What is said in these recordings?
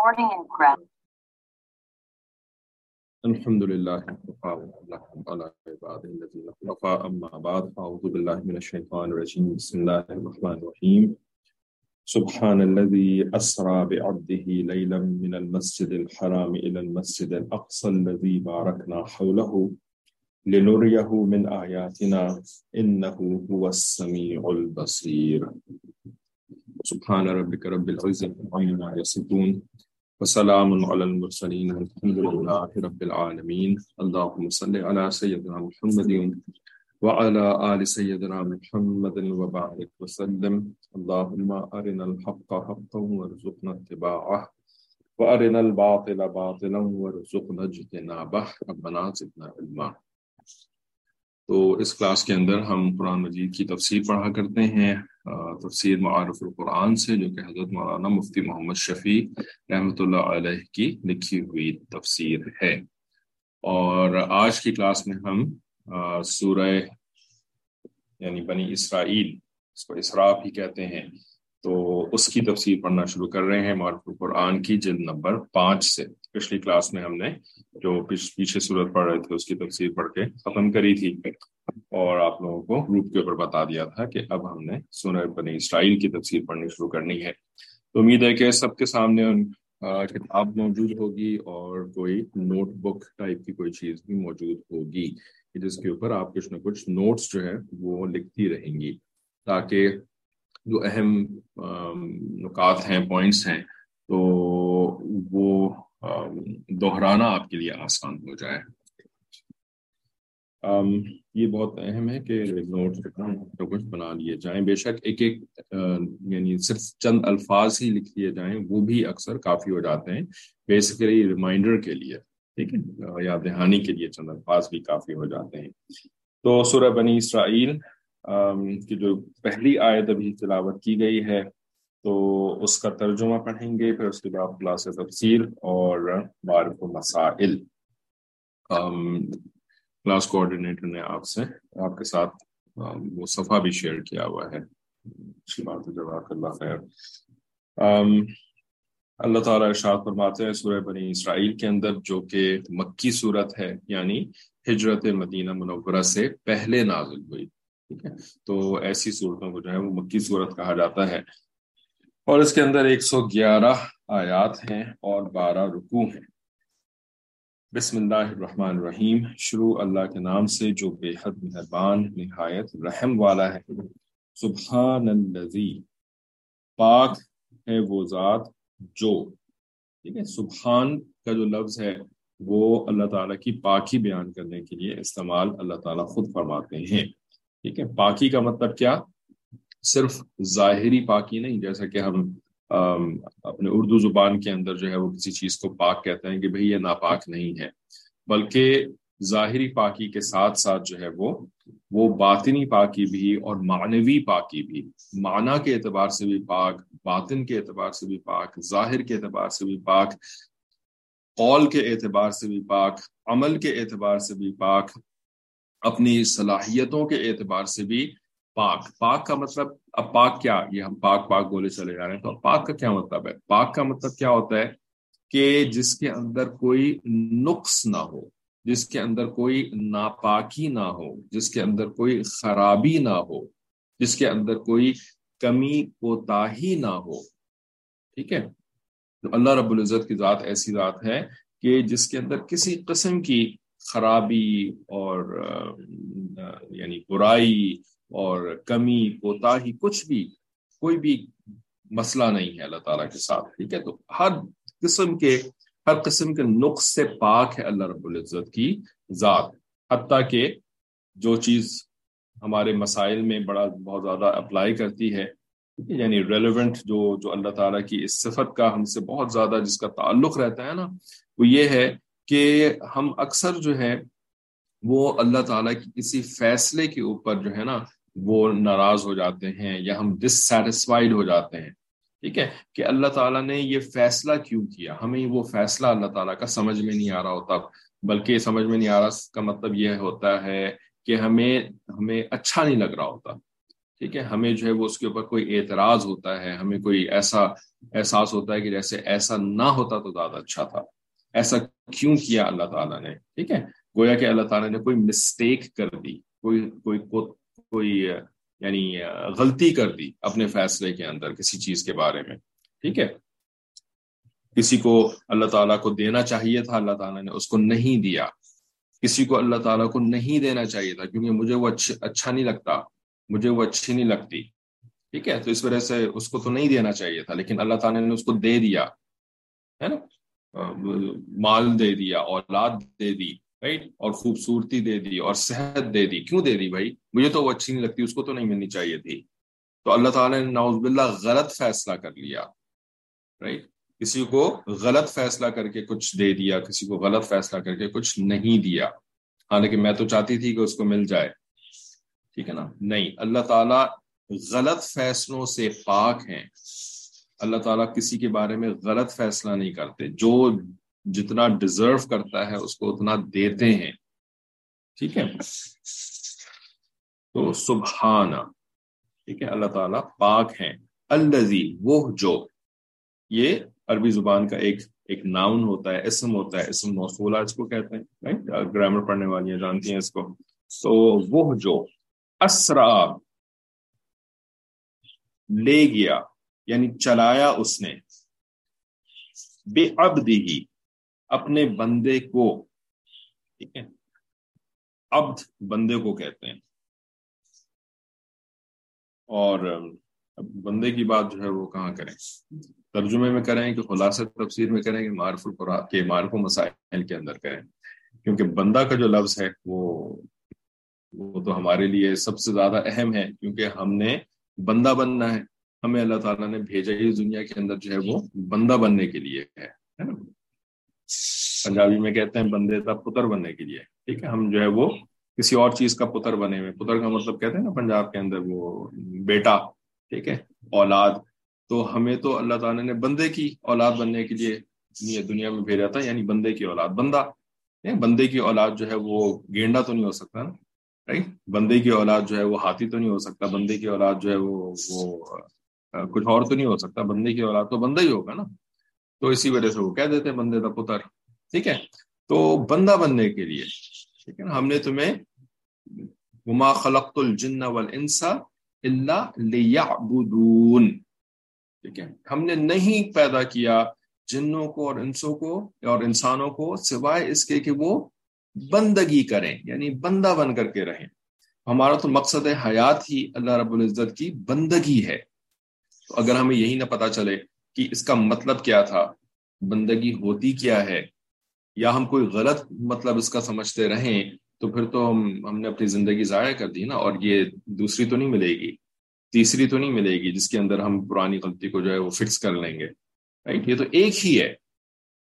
Recording in. الحمد لله على عباده الذين اصطفى أما بعد أعوذ بالله من الشيطان الرجيم بسم الله الرحمن الرحيم سبحان الذي أسرى بعبده ليلا من المسجد الحرام إلى المسجد الأقصى الذي باركنا حوله لنريه من آياتنا إنه هو السميع البصير سبحان ربك رب العزة عما يصفون وسلام على المرسلين الحمد لله رب العالمين. اللهم صل على سيدنا محمد وعلى آل سيدنا محمد وبارك وسلم. اللهم أرنا الحق حقا وارزقنا اتباعه، وأرنا الباطل باطلا وارزقنا اجتنابه. ربنا زدنا علما. تو اس کلاس کے اندر ہم قرآن مجید کی تفسیر پڑھا کرتے ہیں۔ تفسیر معارف القرآن سے، جو کہ حضرت مولانا مفتی محمد شفیع رحمۃ اللہ علیہ کی لکھی ہوئی تفسیر ہے۔ اور آج کی کلاس میں ہم سورہ یعنی بنی اسرائیل، اس کو اسراف ہی کہتے ہیں۔ تو اس کی تفسیر پڑھنا شروع کر رہے ہیں معرف القرآن کی جلد نمبر پانچ سے۔ پچھلی کلاس میں ہم نے جو پیچھے صورت پڑھ رہے تھے، اس کی تفسیر پڑھ کے ختم کری تھی۔ اور آپ لوگوں کو گروپ کے اوپر بتا دیا تھا کہ اب ہم نے سورہ بنی اسرائیل کی تفسیر پڑھنی شروع کرنی ہے۔ تو امید ہے کہ سب کے سامنے کتاب موجود ہوگی اور کوئی نوٹ بک ٹائپ کی کوئی چیز بھی موجود ہوگی۔ جس کے اوپر آپ کچھ نہ کچھ نوٹس جو ہے وہ لکھتی رہیں گی۔ تاکہ جو اہم نکات ہیں پوائنٹس ہیں، تو وہ دہرانا آپ کے لیے آسان ہو جائے۔ یہ بہت اہم ہے کہ نوٹس کچھ بنا لیے جائیں۔ بے شک ایک ایک یعنی صرف چند الفاظ ہی لکھ لیے جائیں، وہ بھی اکثر کافی ہو جاتے ہیں۔ بیسیکلی ریمائنڈر کے لیے، ٹھیک ہے؟ یا دہانی کے لیے چند الفاظ بھی کافی ہو جاتے ہیں۔ تو سورہ بنی اسرائیل کی جو پہلی آیت ابھی تلاوت کی گئی ہے تو اس کا ترجمہ پڑھیں گے، پھر اس کے بعد کلاس تفسیر اور بارف و مسائل کلاس کوآڈینیٹر نے آپ سے، آپ کے ساتھ وہ صفحہ بھی شیئر کیا ہوا ہے۔ بات ہے، جزاک اللہ خیر۔ اللہ تعالیٰ ارشاد فرماتے ہیں سورہ بنی اسرائیل کے اندر، جو کہ مکی صورت ہے یعنی ہجرت مدینہ منورہ سے پہلے نازل ہوئی۔ ٹھیک ہے؟ تو ایسی صورتوں کو جو ہے، وہ مکی صورت کہا جاتا ہے۔ اور اس کے اندر ایک سو گیارہ آیات ہیں اور بارہ رکو ہیں۔ بسم اللہ الرحمن الرحیم۔ شروع اللہ کے نام سے جو بے حد مہربان، نہایت رحم والا ہے۔ سبحان الذی پاک ہے وہ ذات جو، ٹھیک ہے، سبحان کا جو لفظ ہے، وہ اللہ تعالیٰ کی پاکی بیان کرنے کے لیے استعمال اللہ تعالیٰ خود فرماتے ہیں۔ ٹھیک ہے، پاکی کا مطلب کیا؟ صرف ظاہری پاکی نہیں، جیسا کہ ہم اپنے اردو زبان کے اندر جو ہے وہ کسی چیز کو پاک کہتے ہیں کہ بھئی یہ ناپاک نہیں ہے، بلکہ ظاہری پاکی کے ساتھ ساتھ جو ہے وہ وہ باطنی پاکی بھی اور معنوی پاکی بھی، معنی کے اعتبار سے بھی پاک، باطن کے اعتبار سے بھی پاک، ظاہر کے اعتبار سے بھی پاک، قول کے اعتبار سے بھی پاک، عمل کے اعتبار سے بھی پاک، اپنی صلاحیتوں کے اعتبار سے بھی پاک پاک کا مطلب اب پاک کیا؟ یہ ہم پاک پاک بولے چلے جا رہے ہیں، تو پاک کا کیا مطلب ہے؟ پاک کا مطلب کیا ہوتا ہے کہ جس کے اندر کوئی نقص نہ ہو، جس کے اندر کوئی ناپاکی نہ ہو، جس کے اندر کوئی خرابی نہ ہو، جس کے اندر کوئی کمی کوتا ہی نہ ہو، ٹھیک ہے؟ تو اللہ رب العزت کی ذات ایسی ذات ہے کہ جس کے اندر کسی قسم کی خرابی اور یعنی برائی اور کمی کوتا ہی کچھ بھی، کوئی بھی مسئلہ نہیں ہے اللہ تعالیٰ کے ساتھ، ٹھیک ہے؟ تو ہر قسم کے، ہر قسم کے نقص سے پاک ہے اللہ رب العزت کی ذات۔ حتیٰ کہ جو چیز ہمارے مسائل میں بڑا، بہت زیادہ اپلائی کرتی ہے یعنی ریلیونٹ جو جو اللہ تعالیٰ کی اس صفت کا ہم سے بہت زیادہ جس کا تعلق رہتا ہے نا، وہ یہ ہے کہ ہم اکثر جو ہے وہ اللہ تعالیٰ کی کسی فیصلے کے اوپر جو ہے نا وہ ناراض ہو جاتے ہیں یا ہم ڈسٹسفائڈ ہو جاتے ہیں۔ ٹھیک ہے؟ کہ اللہ تعالیٰ نے یہ فیصلہ کیوں کیا؟ ہمیں وہ فیصلہ اللہ تعالیٰ کا سمجھ میں نہیں آ رہا ہوتا، بلکہ سمجھ میں نہیں آ رہا کا مطلب یہ ہوتا ہے کہ ہمیں ہمیں اچھا نہیں لگ رہا ہوتا۔ ٹھیک ہے؟ ہمیں جو ہے وہ اس کے اوپر کوئی اعتراض ہوتا ہے، ہمیں کوئی ایسا احساس ہوتا ہے کہ جیسے ایسا نہ ہوتا تو زیادہ اچھا تھا۔ ایسا کیوں کیا اللہ تعالیٰ نے؟ ٹھیک ہے؟ گویا کہ اللہ تعالیٰ نے کوئی مسٹیک کر دی، کوئی کوئی کوئی یعنی غلطی کر دی اپنے فیصلے کے اندر کسی چیز کے بارے میں، ٹھیک ہے؟ کسی کو اللہ تعالیٰ کو دینا چاہیے تھا، اللہ تعالیٰ نے اس کو نہیں دیا۔ کسی کو اللہ تعالیٰ کو نہیں دینا چاہیے تھا، کیونکہ مجھے وہ اچھا نہیں لگتا۔ مجھے وہ اچھی نہیں لگتی۔ ٹھیک ہے؟ تو اس وجہ سے اس کو تو نہیں دینا چاہیے تھا، لیکن اللہ تعالیٰ نے اس کو دے دیا، ہے نا؟ مال دے دیا، اولاد دے دی۔ رائٹ اور خوبصورتی دے دی اور صحت دے دی۔ کیوں دے دی بھائی؟ مجھے تو وہ اچھی نہیں لگتی، اس کو تو نہیں ملنی چاہیے تھی۔ تو اللہ تعالیٰ نے ناؤز باللہ غلط فیصلہ کر لیا رائٹ کسی کو غلط فیصلہ کر کے کچھ دے دیا، کسی کو غلط فیصلہ کر کے کچھ نہیں دیا۔ حالانکہ میں تو چاہتی تھی کہ اس کو مل جائے۔ ٹھیک ہے نا؟ نہیں، اللہ تعالیٰ غلط فیصلوں سے پاک ہیں۔ اللہ تعالیٰ کسی کے بارے میں غلط فیصلہ نہیں کرتے۔ جو جتنا ڈیزرو کرتا ہے، اس کو اتنا دیتے ہیں۔ ٹھیک ہے؟ تو سبحانہ ٹھیک ہے؟ اللہ تعالیٰ پاک ہیں۔ الزی وہ جو، یہ عربی زبان کا ایک ایک ناؤن ہوتا ہے، اسم ہوتا ہے۔ اسم موصولہ اس کو کہتے ہیں گرامر پڑھنے والی جانتی ہیں اس کو۔ تو وہ جو اسرا، لے گیا یعنی چلایا اس نے، بے ابد ہی اپنے بندے کو ٹھیک ہے۔ ابد بندے کو کہتے ہیں۔ اور بندے کی بات جو ہے وہ کہاں کریں؟ ترجمے میں کریں کہ خلاصہ تفسیر میں کریں کہ معرف القرآن کے معرف و مسائل کے اندر کریں۔ کیونکہ بندہ کا جو لفظ ہے وہ وہ تو ہمارے لیے سب سے زیادہ اہم ہے کیونکہ ہم نے بندہ بننا ہے۔ ہمیں اللہ تعالیٰ نے بھیجا اس دنیا کے اندر جو ہے وہ بندہ بننے کے لیے ہے نا؟ پنجابی میں کہتے ہیں بندے کا پتر بننے کے لیے، ٹھیک ہے؟ ہم جو ہے وہ کسی اور چیز کا پتر بنے ہوئے، پتر کا مطلب کہتے ہیں نا پنجاب کے اندر وہ بیٹا، ٹھیک ہے؟ اولاد، تو ہمیں تو اللہ تعالیٰ نے بندے کی اولاد بننے کے لیے دنیا میں بھیجا تھا یعنی بندے کی اولاد، بندہ یعنی بندے کی اولاد جو ہے وہ گینڈا تو نہیں ہو سکتا نا رائٹ بندے کی اولاد جو ہے وہ ہاتھی تو نہیں ہو سکتا، بندے کی اولاد جو ہے وہ وہ کچھ اور تو نہیں ہو سکتا، بندے کی اولاد تو بندہ ہی ہوگا نا۔ تو اسی وجہ سے وہ کہہ دیتے بندے کا پتر۔ ٹھیک ہے؟ تو بندہ بننے کے لیے، ٹھیک ہے نا؟ ہم نے تمہیں گما خلقت الجن والانسا الا لیعبدون۔ ٹھیک ہے؟ ہم نے نہیں پیدا کیا جنوں کو اور انسوں کو اور انسانوں کو سوائے اس کے کہ وہ بندگی کریں یعنی بندہ بن کر کے رہیں۔ ہمارا تو مقصد حیات ہی اللہ رب العزت کی بندگی ہے۔ تو اگر ہمیں یہی نہ پتا چلے کہ اس کا مطلب کیا تھا؟ بندگی ہوتی کیا ہے؟ یا ہم کوئی غلط مطلب اس کا سمجھتے رہیں تو پھر تو ہم ہم نے اپنی زندگی ضائع کر دی نا، اور یہ دوسری تو نہیں ملے گی۔ تیسری تو نہیں ملے گی جس کے اندر ہم پرانی غلطی کو جو ہے وہ فکس کر لیں گے۔ رائٹ یہ تو ایک ہی ہے۔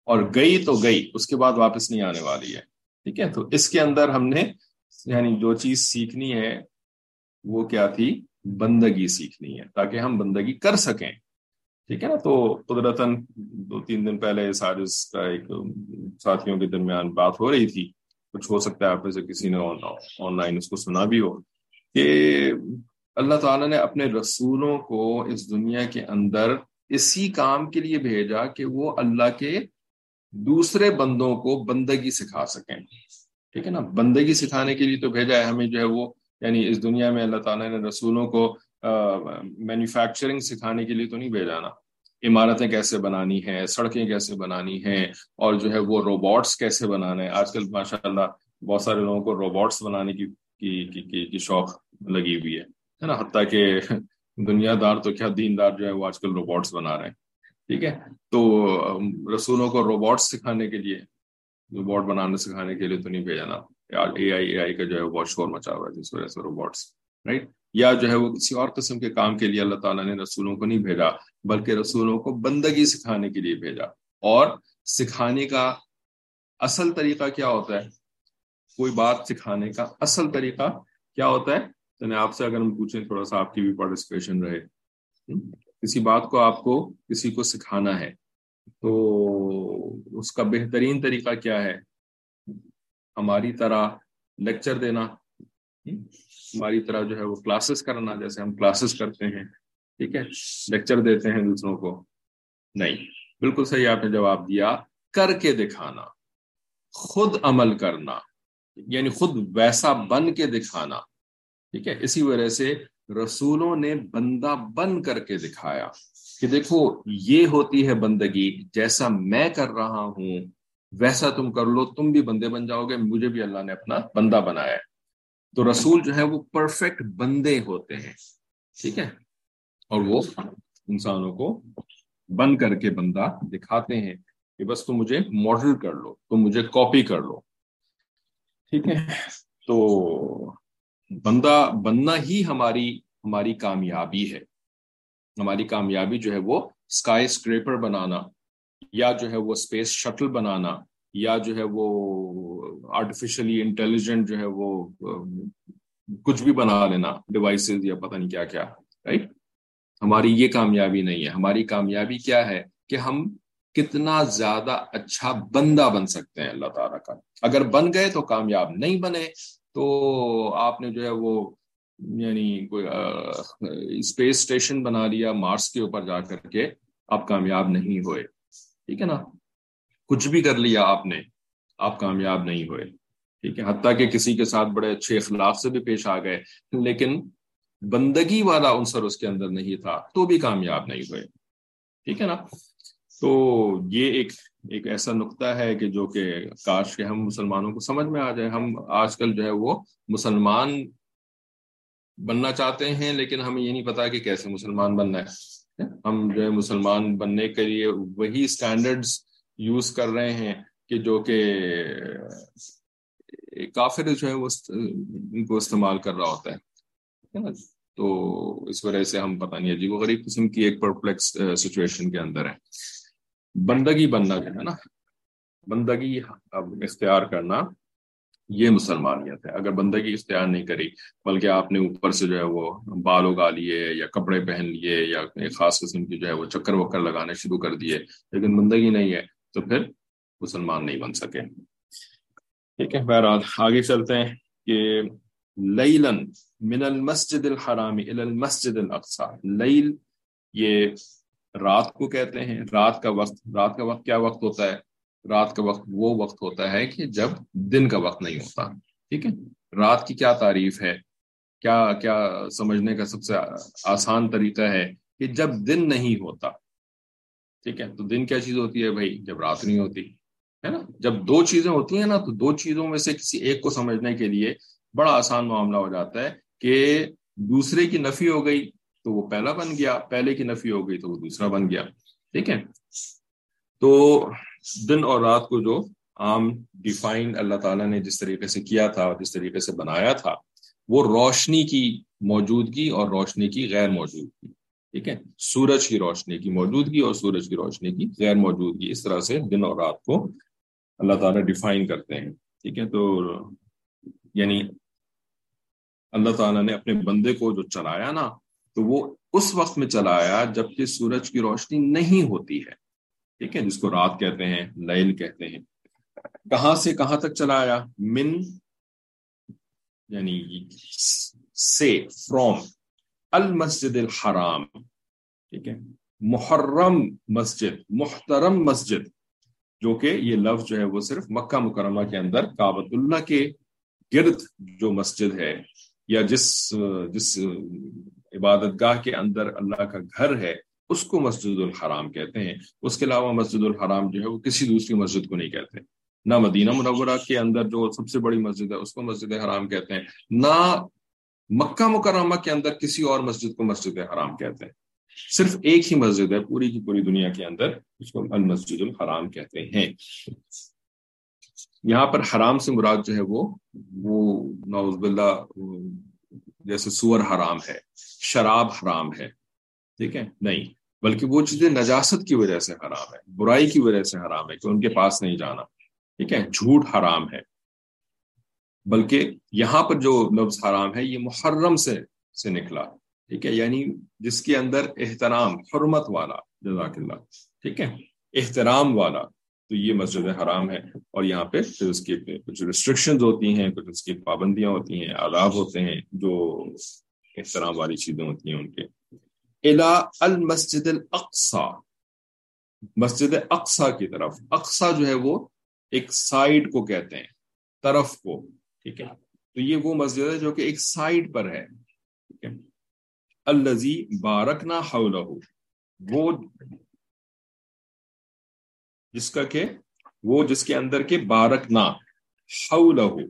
اور گئی تو گئی، اس کے بعد واپس نہیں آنے والی ہے۔ ٹھیک ہے؟ تو اس کے اندر ہم نے یعنی جو چیز سیکھنی ہے، وہ کیا تھی؟ بندگی سیکھنی ہے، تاکہ ہم بندگی کر سکیں۔ ٹھیک ہے نا؟ تو قدرتاً دو تین دن پہلے سارس کا ایک ساتھیوں کے درمیان بات ہو رہی تھی، کچھ ہو سکتا ہے آپ میں سے کسی نے آن لائن اس کو سنا بھی ہو۔ کہ اللہ تعالیٰ نے اپنے رسولوں کو اس دنیا کے اندر اسی کام کے لیے بھیجا کہ وہ اللہ کے دوسرے بندوں کو بندگی سکھا سکیں۔ ٹھیک ہے نا؟ بندگی سکھانے کے لیے تو بھیجا ہے، ہمیں جو ہے وہ یعنی اس دنیا میں اللہ تعالیٰ نے رسولوں کو مینوفیکچرنگ سکھانے کے لیے تو نہیں بھیجا نا عمارتیں کیسے بنانی ہیں سڑکیں کیسے بنانی ہیں اور جو ہے وہ روبوٹس کیسے بنانا ہے آج کل ماشاء اللہ بہت سارے لوگوں کو روبوٹس بنانے کی کی, کی, کی شوق لگی ہوئی ہے نا؟ حتیٰ کہ دنیا دار تو کیا دین دار جو ہے وہ آج کل روبوٹس بنا رہے ہیں ٹھیک ہے؟ تو رسولوں کو روبوٹس سکھانے کے لیے روبوٹ بنانے سکھانے کے لیے تو نہیں بھیجا نا اے آئی اے آئی کا جو ہے بہت شور مچا ہوا ہے جس وجہ سے روبوٹس رائٹ یا جو ہے وہ کسی اور قسم کے کام کے لیے اللہ تعالیٰ نے رسولوں کو نہیں بھیجا، بلکہ رسولوں کو بندگی سکھانے کے لیے بھیجا۔ اور سکھانے کا اصل طریقہ کیا ہوتا ہے؟ کوئی بات سکھانے کا اصل طریقہ کیا ہوتا ہے؟ تو میں آپ سے اگر ہم پوچھیں، تھوڑا سا آپ کی بھی پارٹیسپیشن رہے۔ کسی بات کو آپ کو کسی کو سکھانا ہے، تو اس کا بہترین طریقہ کیا ہے؟ ہماری طرح لیکچر دینا۔ ہماری طرح جو ہے وہ کلاسز کرنا، جیسے ہم کلاسز کرتے ہیں، ٹھیک ہے؟ لیکچر دیتے ہیں دوسروں کو۔ نہیں، بالکل صحیح آپ نے جواب دیا۔ کر کے دکھانا، خود عمل کرنا یعنی خود ویسا بن کے دکھانا۔ ٹھیک ہے؟ اسی وجہ سے رسولوں نے بندہ بن کر کے دکھایا کہ دیکھو، یہ ہوتی ہے بندگی، جیسا میں کر رہا ہوں، ویسا تم کر لو، تم بھی بندے بن جاؤ گے، مجھے بھی اللہ نے اپنا بندہ بنایا ہے۔ تو رسول جو ہے وہ پرفیکٹ بندے ہوتے ہیں۔ ٹھیک ہے؟ اور وہ انسانوں کو بن کر کے بندہ دکھاتے ہیں کہ بس تم مجھے ماڈل کر لو، تم مجھے کاپی کر لو۔ ٹھیک ہے؟ تو بندہ، بننا ہی ہماری ہماری کامیابی ہے۔ ہماری کامیابی جو ہے وہ اسکائی اسکریپر بنانا یا جو ہے وہ اسپیس شٹل بنانا۔ یا جو ہے وہ آرٹیفیشلی انٹیلیجنٹ جو ہے وہ um, کچھ بھی بنا لینا ڈیوائسز یا پتہ نہیں کیا کیا رائٹ ہماری یہ کامیابی نہیں ہے. ہماری کامیابی کیا ہے کہ ہم کتنا زیادہ اچھا بندہ بن سکتے ہیں، اللہ تعالیٰ کا. اگر بن گئے تو کامیاب نہیں بنے، تو آپ نے جو ہے وہ یعنی کوئی اسپیس اسٹیشن بنا لیا مارس کے اوپر جا کر کے، آپ کامیاب نہیں ہوئے. ٹھیک ہے نا؟ کچھ بھی کر لیا آپ نے، آپ کامیاب نہیں ہوئے۔ ٹھیک ہے؟ حتیٰ کہ کسی کے ساتھ بڑے اچھے اخلاق سے بھی پیش آ گئے، لیکن بندگی والا عنصر اس کے اندر نہیں تھا، تو بھی کامیاب نہیں ہوئے۔ ٹھیک ہے نا؟ تو یہ ایک ایک ایسا نقطہ ہے کہ جو کہ کاش کے ہم مسلمانوں کو سمجھ میں آ جائے۔ ہم آج کل جو ہے وہ مسلمان بننا چاہتے ہیں، لیکن ہمیں یہ نہیں پتا کہ کیسے مسلمان بننا ہے۔ ہم جو ہے مسلمان بننے کے لیے وہی اسٹینڈرڈس یوز کر رہے ہیں کہ جو کہ کافر جو ہے وہ ان کو استعمال کر رہا ہوتا ہے تو اس وجہ سے ہم پتہ نہیں عجیب و غریب قسم کی ایک پرپلیکس سچویشن کے اندر ہے بندگی بننا جو ہے نا، بندگی اب اختیار کرنا یہ مسلمانیت ہے۔ اگر بندگی اختیار نہیں کری، بلکہ آپ نے اوپر سے جو ہے وہ بال اگا لیے یا کپڑے پہن لیے یا ایک خاص قسم کی جو ہے وہ چکر وکر لگانے شروع کر دیے، لیکن بندگی نہیں ہے۔ تو پھر مسلمان نہیں بن سکے۔ ٹھیک ہے، بہرحال آگے چلتے ہیں کہ لیلن من المسجد الحرام الى المسجد الاقصى لیل یہ رات کو کہتے ہیں، رات کا وقت۔ رات کا وقت کیا وقت ہوتا ہے؟ رات کا وقت وہ وقت ہوتا ہے کہ جب دن کا وقت نہیں ہوتا۔ ٹھیک ہے، رات کی کیا تعریف ہے؟ کیا کیا سمجھنے کا سب سے آسان طریقہ ہے کہ جب دن نہیں ہوتا ٹھیک ہے؟ تو دن کیا چیز ہوتی ہے بھائی؟ جب رات نہیں ہوتی، ہے نا؟ جب دو چیزیں ہوتی ہیں نا، تو دو چیزوں میں سے کسی ایک کو سمجھنے کے لیے بڑا آسان معاملہ ہو جاتا ہے کہ دوسرے کی نفی ہو گئی تو وہ پہلا بن گیا، پہلے کی نفی ہو گئی تو وہ دوسرا بن گیا، ٹھیک ہے؟ تو دن اور رات کو جو عام ڈیفائن اللہ تعالیٰ نے جس طریقے سے کیا تھا، جس طریقے سے بنایا تھا، وہ روشنی کی موجودگی اور روشنی کی غیر موجودگی۔ ٹھیک ہے؟ سورج کی روشنی کی موجودگی اور سورج کی روشنی کی غیر موجودگی، اس طرح سے دن اور رات کو اللہ تعالیٰ ڈیفائن کرتے ہیں، ٹھیک ہے؟ تو یعنی اللہ تعالیٰ نے اپنے بندے کو جو چلایا نا، تو وہ اس وقت میں چلایا جبکہ سورج کی روشنی نہیں ہوتی ہے، ٹھیک ہے؟ جس کو رات کہتے ہیں، لیل کہتے ہیں۔ کہاں سے کہاں تک چلایا؟ من یعنی سے فروم المسجد الحرام. ٹھیک ہے۔ محرم مسجد محترم مسجد جو کہ یہ لفظ جو ہے وہ صرف مکہ مکرمہ کے اندر کابت اللہ کے گرد جو مسجد ہے یا جس جس عبادت گاہ کے اندر اللہ کا گھر ہے اس کو مسجد الحرام کہتے ہیں۔ اس کے علاوہ مسجد الحرام جو ہے وہ کسی دوسری مسجد کو نہیں کہتے۔ نہ مدینہ منورہ کے اندر جو سب سے بڑی مسجد ہے اس کو مسجد حرام کہتے ہیں۔ نہ مکہ مکرمہ کے اندر کسی اور مسجد کو مسجد حرام کہتے ہیں۔ صرف ایک ہی مسجد ہے، پوری کی پوری دنیا کے اندر اس کو المسجد الحرام کہتے ہیں۔ یہاں پر حرام سے مراد جو ہے وہ وہ نوز باللہ جیسے سور حرام ہے، شراب حرام ہے، ٹھیک ہے؟ نہیں، بلکہ وہ چیزیں نجاست کی وجہ سے حرام ہے برائی کی وجہ سے حرام ہے کہ ان کے پاس نہیں جانا۔ ٹھیک ہے؟ جھوٹ حرام ہے۔ بلکہ یہاں پر جو لفظ حرام ہے، یہ محرم سے سے نکلا۔ ٹھیک ہے؟ یعنی جس کے اندر احترام، حرمت والا، جزاک اللہ۔ ٹھیک ہے؟ احترام والا۔ تو یہ مسجد حرام ہے۔ اور یہاں پہ پھر اس کی کچھ ریسٹرکشن ہوتی ہیں، کچھ اس کی پابندیاں ہوتی ہیں، آداب ہوتے ہیں، جو احترام والی چیزیں ہوتی ہیں ان کے۔ الا المسجد الاقصا مسجد اقسا کی طرف۔ اقسا جو ہے وہ ایک سائڈ کو کہتے ہیں، طرف کو۔ ٹھیک ہے؟ تو یہ وہ مسجد ہے جو کہ ایک سائڈ پر ہے، ٹھیک ہے؟ الزی بارکنا حولہ، وہ جس کا کہ، وہ جس کے اندر کے بارکنا، حولہ،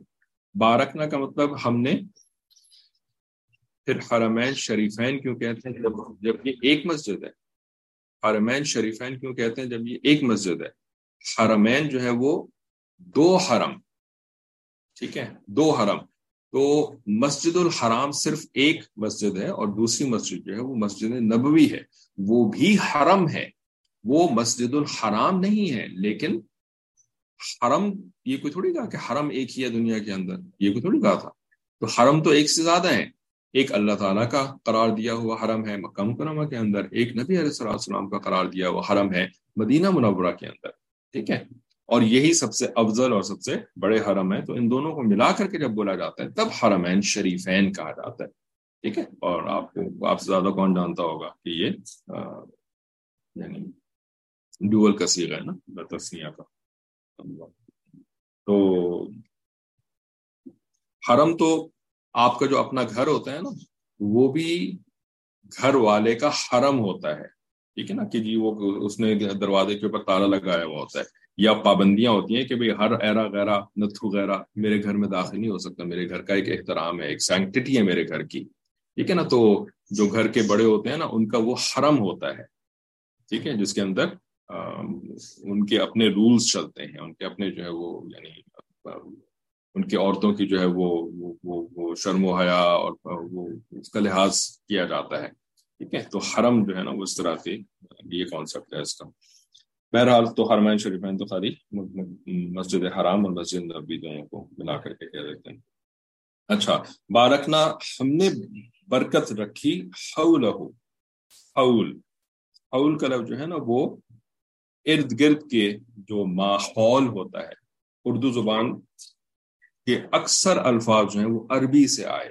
بارکنا کا مطلب ہم نے پھر حرمین شریفین کیوں کہتے ہیں؟ جب جب یہ ایک مسجد ہے۔ حرمین شریفین کیوں کہتے ہیں؟ جب یہ ایک مسجد ہے۔ حرمین جو ہے وہ دو حرم۔ ٹھیک ہے؟ دو حرم۔ تو مسجد الحرام صرف ایک مسجد ہے اور دوسری مسجد جو ہے وہ مسجد نبوی ہے۔ وہ بھی حرم ہے۔ وہ مسجد الحرام نہیں ہے، لیکن حرم، یہ کوئی تھوڑی کہا کہ حرم ایک ہی ہے دنیا کے اندر؟ یہ کوئی تھوڑی کہا تھا۔ تو حرم تو ایک سے زیادہ ہے ایک اللہ تعالیٰ کا قرار دیا ہوا حرم ہے مکہ مکرمہ کے اندر، ایک نبی علیہ السلام کا قرار دیا ہوا حرم ہے مدینہ منورہ کے اندر۔ ٹھیک ہے؟ اور یہی سب سے افضل اور سب سے بڑے حرم ہے تو ان دونوں کو ملا کر کے جب بولا جاتا ہے، تب حرمین شریفین کہا جاتا ہے، ٹھیک ہے؟ اور آپ کو، آپ سے زیادہ کون جانتا ہوگا کہ یہ یعنی ڈوول کا ہے نا تسنیا کا۔ تو حرم تو آپ کا جو اپنا گھر ہوتا ہے نا، وہ بھی گھر والے کا حرم ہوتا ہے، ٹھیک ہے نا؟ کہ جی وہ اس نے دروازے کے اوپر تالا لگایا ہوا ہوتا ہے۔ یا پابندیاں ہوتی ہیں کہ بھئی ہر ایرا غیرہ نتھو غیرہ میرے گھر میں داخل نہیں ہو سکتا۔ میرے گھر کا ایک احترام ہے ایک سینکٹی ہے میرے گھر کی۔ ٹھیک ہے نا؟ تو جو گھر کے بڑے ہوتے ہیں نا ان کا وہ حرم ہوتا ہے۔ ٹھیک ہے؟ جس کے اندر ان کے اپنے رولز چلتے ہیں۔ ان کے اپنے جو ہے وہ یعنی ان کی عورتوں کی جو ہے وہ وہ, وہ شرم و حیا اور وہ اس کا لحاظ کیا جاتا ہے۔ ٹھیک ہے؟ تو حرم جو ہے نا وہ اس طرح سے یہ کانسیپٹ ہے اس کا۔ بہرحال تو حرمین شریفین تو خالی مسجد حرام اور مسجد نبی دونوں کو ملا کر کے کہہ دیتے ہیں۔ اچھا بارکنا، ہم نے برکت رکھی حول حول۔ حول کا لفظ جو ہے نا، وہ ارد گرد کے جو ماحول ہوتا ہے، اردو زبان کے اکثر الفاظ جو ہیں، وہ عربی سے آئے۔